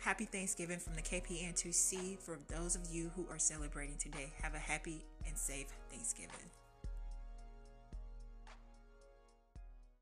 Happy Thanksgiving from the KPN2C for those of you who are celebrating today. Have a happy and safe Thanksgiving.